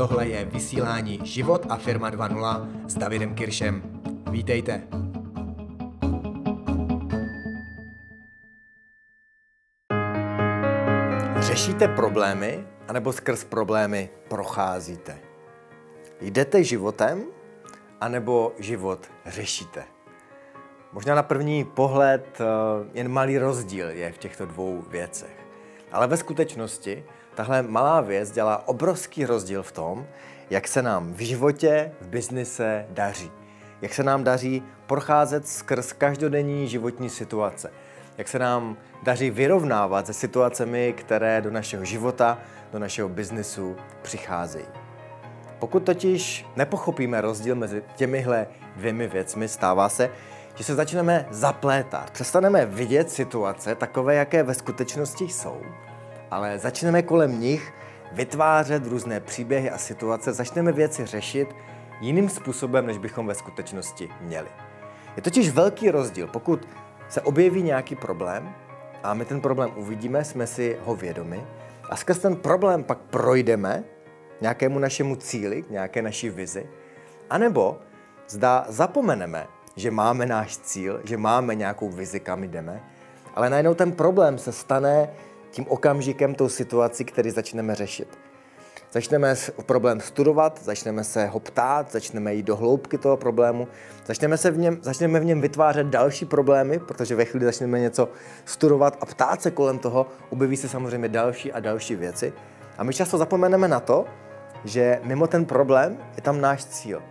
tohle je vysílání Život a firma 2.0 s Davidem Kiršem. Vítejte. Řešíte problémy, anebo skrz problémy procházíte? Jdete životem, anebo život řešíte? Možná na první pohled eh, jen malý rozdíl je v těchto dvou věcech. Ale ve skutečnosti tahle malá věc dělá obrovský rozdíl v tom, jak se nám v životě, v biznise daří. Jak se nám daří procházet skrz každodenní životní situace. Jak se nám daří vyrovnávat se situacemi, které do našeho života, do našeho biznisu přicházejí. Pokud totiž nepochopíme rozdíl mezi těmihle dvěmi věcmi, stává se, že se začneme zaplétat. Přestaneme vidět situace takové, jaké ve skutečnosti jsou, ale začneme kolem nich vytvářet různé příběhy a situace, začneme věci řešit jiným způsobem, než bychom ve skutečnosti měli. Je totiž velký rozdíl, pokud se objeví nějaký problém a my ten problém uvidíme, jsme si ho vědomi a skrz ten problém pak projdeme nějakému našemu cíli, nějaké naší vizi, anebo zda zapomeneme že máme náš cíl, že máme nějakou vizi, kam jdeme, ale najednou ten problém se stane tím okamžikem, tou situací, který začneme řešit. Začneme problém studovat, začneme se ho ptát, začneme jít do hloubky toho problému, začneme, se v něm, začneme v něm vytvářet další problémy, protože ve chvíli začneme něco studovat a ptát se kolem toho, objeví se samozřejmě další a další věci. A my často zapomeneme na to, že mimo ten problém je tam náš cíl.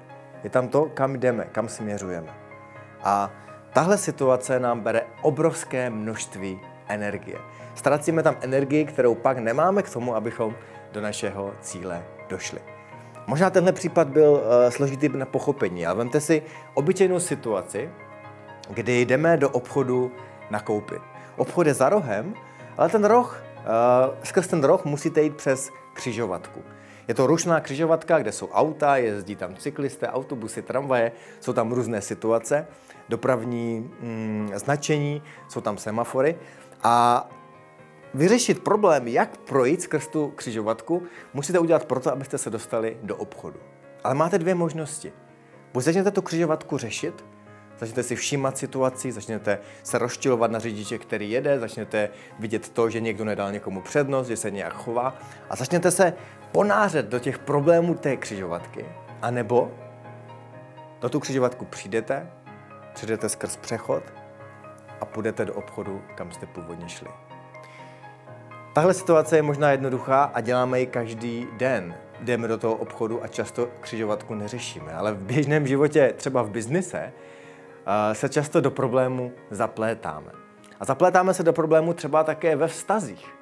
Je tam to, kam jdeme, kam směřujeme. A tahle situace nám bere obrovské množství energie. Ztracíme tam energii, kterou pak nemáme k tomu, abychom do našeho cíle došli. Možná tenhle případ byl uh, složitý na pochopení, ale vemte si obyčejnou situaci, kdy jdeme do obchodu nakoupit. Obchod je za rohem, ale ten roh, uh, skrz ten roh musíte jít přes křižovatku. Je to rušná křižovatka, kde jsou auta, jezdí tam cyklisté, autobusy, tramvaje, jsou tam různé situace, dopravní mm, značení, jsou tam semafory a vyřešit problém, jak projít skrz tu křižovatku, musíte udělat proto, abyste se dostali do obchodu. Ale máte dvě možnosti. Buď začnete tu křižovatku řešit, začnete si všímat situaci, začnete se rozčilovat na řidiče, který jede, začnete vidět to, že někdo nedal někomu přednost, že se nějak chová a začnete se ponářet do těch problémů té křižovatky. A nebo do tu křižovatku přijdete, přijdete skrz přechod a půjdete do obchodu, kam jste původně šli. Tahle situace je možná jednoduchá a děláme ji každý den. Jdeme do toho obchodu a často křižovatku neřešíme, ale v běžném životě, třeba v biznise, se často do problému zaplétáme. A zaplétáme se do problému třeba také ve vztazích.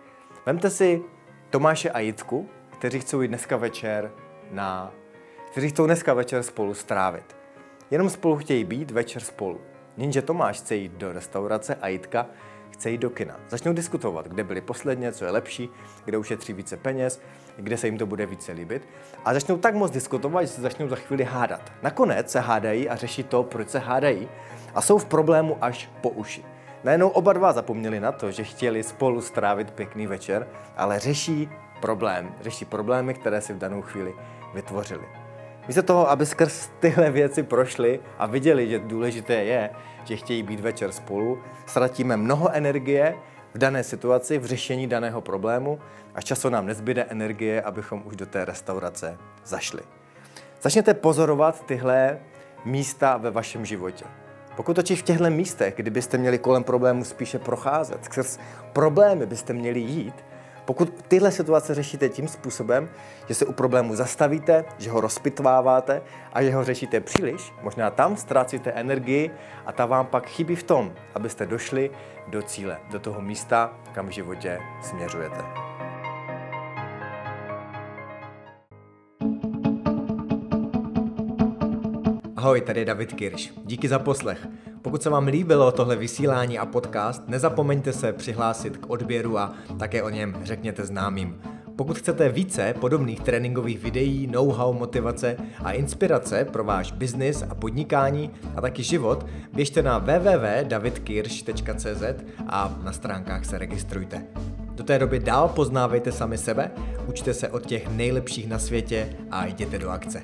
Vemte si Tomáše a Jitku, kteří chcou jít dneska večer na... kteří chcou dneska večer spolu strávit. Jenom spolu chtějí být večer spolu. Jenže Tomáš chce jít do restaurace a Jitka chce jít do kina. Začnou diskutovat, kde byli posledně, co je lepší, kde ušetří více peněz, kde se jim to bude více líbit. A začnou tak moc diskutovat, že se začnou za chvíli hádat. Nakonec se hádají a řeší to, proč se hádají a jsou v problému až po uši. Najednou oba dva zapomněli na to, že chtěli spolu strávit pěkný večer, ale řeší problém. Řeší problémy, které si v danou chvíli vytvořili. Místo toho, aby skrz tyhle věci prošli a viděli, že důležité je, že chtějí být večer spolu, ztratíme mnoho energie v dané situaci, v řešení daného problému a často nám nezbyde energie, abychom už do té restaurace zašli. Začněte pozorovat tyhle místa ve vašem životě. Pokud totiž v těchto místech, kdybyste měli kolem problému spíše procházet, skrz problémy byste měli jít, pokud tyhle situace řešíte tím způsobem, že se u problému zastavíte, že ho rozpitváváte a že ho řešíte příliš, možná tam ztrácíte energii a ta vám pak chybí v tom, abyste došli do cíle, do toho místa, kam v životě směřujete. Ahoj, tady je David Kirš. Díky za poslech. Pokud se vám líbilo tohle vysílání a podcast, nezapomeňte se přihlásit k odběru a také o něm řekněte známým. Pokud chcete více podobných tréninkových videí, know-how, motivace a inspirace pro váš biznis a podnikání a taky život, běžte na www.davidkirsch.cz a na stránkách se registrujte. Do té doby dál poznávejte sami sebe, učte se od těch nejlepších na světě a jděte do akce.